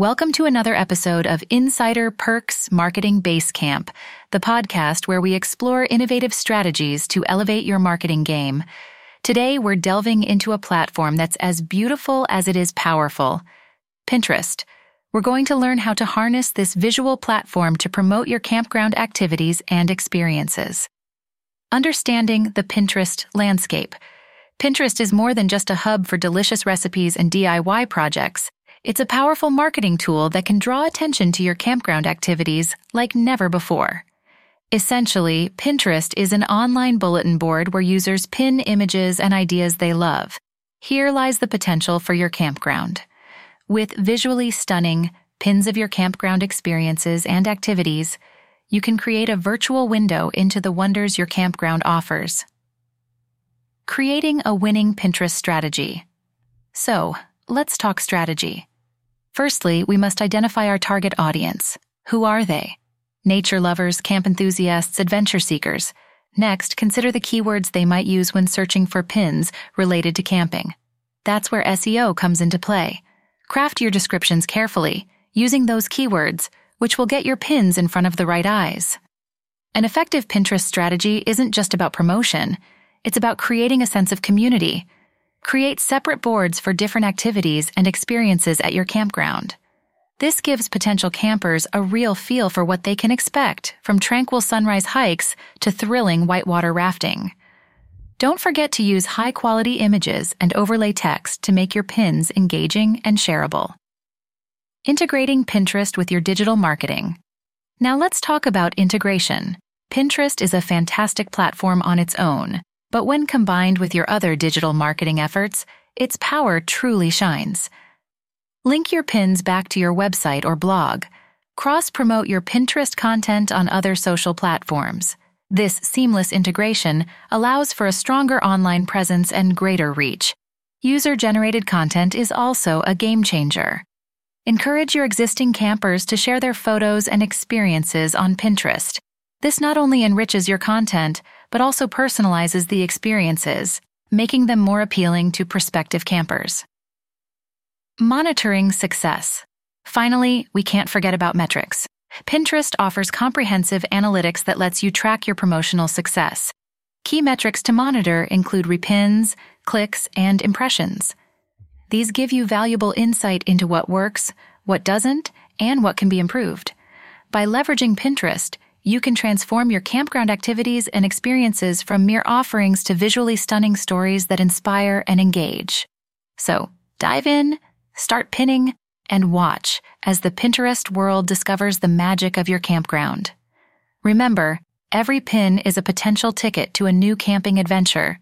Welcome to another episode of Insider Perks Marketing Basecamp, the podcast where we explore innovative strategies to elevate your marketing game. Today, we're delving into a platform that's as beautiful as it is powerful Pinterest. We're going to learn how to harness this visual platform to promote your campground activities and experiences. Understanding the Pinterest landscape. Pinterest is more than just a hub for delicious recipes and DIY projects. It's a powerful marketing tool that can draw attention to your campground activities like never before. Essentially, Pinterest is an online bulletin board where users pin images and ideas they love. Here lies the potential for your campground. With visually stunning pins of your campground experiences and activities, you can create a virtual window into the wonders your campground offers. Creating a winning Pinterest strategy. So, let's talk strategy. Firstly, we must identify our target audience. Who are they? Nature lovers, camp enthusiasts, adventure seekers. Next, consider the keywords they might use when searching for pins related to camping. That's where SEO comes into play. Craft your descriptions carefully, using those keywords, which will get your pins in front of the right eyes. An effective Pinterest strategy isn't just about promotion, it's about creating a sense of community. Create separate boards for different activities and experiences at your campground. This gives potential campers a real feel for what they can expect from tranquil sunrise hikes to thrilling whitewater rafting. Don't forget to use high quality images and overlay text to make your pins engaging and shareable. Integrating Pinterest with your digital marketing. Now let's talk about integration. Pinterest is a fantastic platform on its own, but when combined with your other digital marketing efforts, its power truly shines. Link your pins back to your website or blog. Cross promote your Pinterest content on other social platforms. This seamless integration allows for a stronger online presence and greater reach. User generated content is also a game changer. Encourage your existing campers to share their photos and experiences on Pinterest. This not only enriches your content, but also personalizes the experiences, making them more appealing to prospective campers. Monitoring success. Finally, we can't forget about metrics. Pinterest offers comprehensive analytics that lets you track your promotional success. Key metrics to monitor include repins, clicks, and impressions. These give you valuable insight into what works, what doesn't, and what can be improved. By leveraging Pinterest, you can transform your campground activities and experiences from mere offerings to visually stunning stories that inspire and engage. So, dive in, start pinning, and watch as the Pinterest world discovers the magic of your campground. Remember, every pin is a potential ticket to a new camping adventure,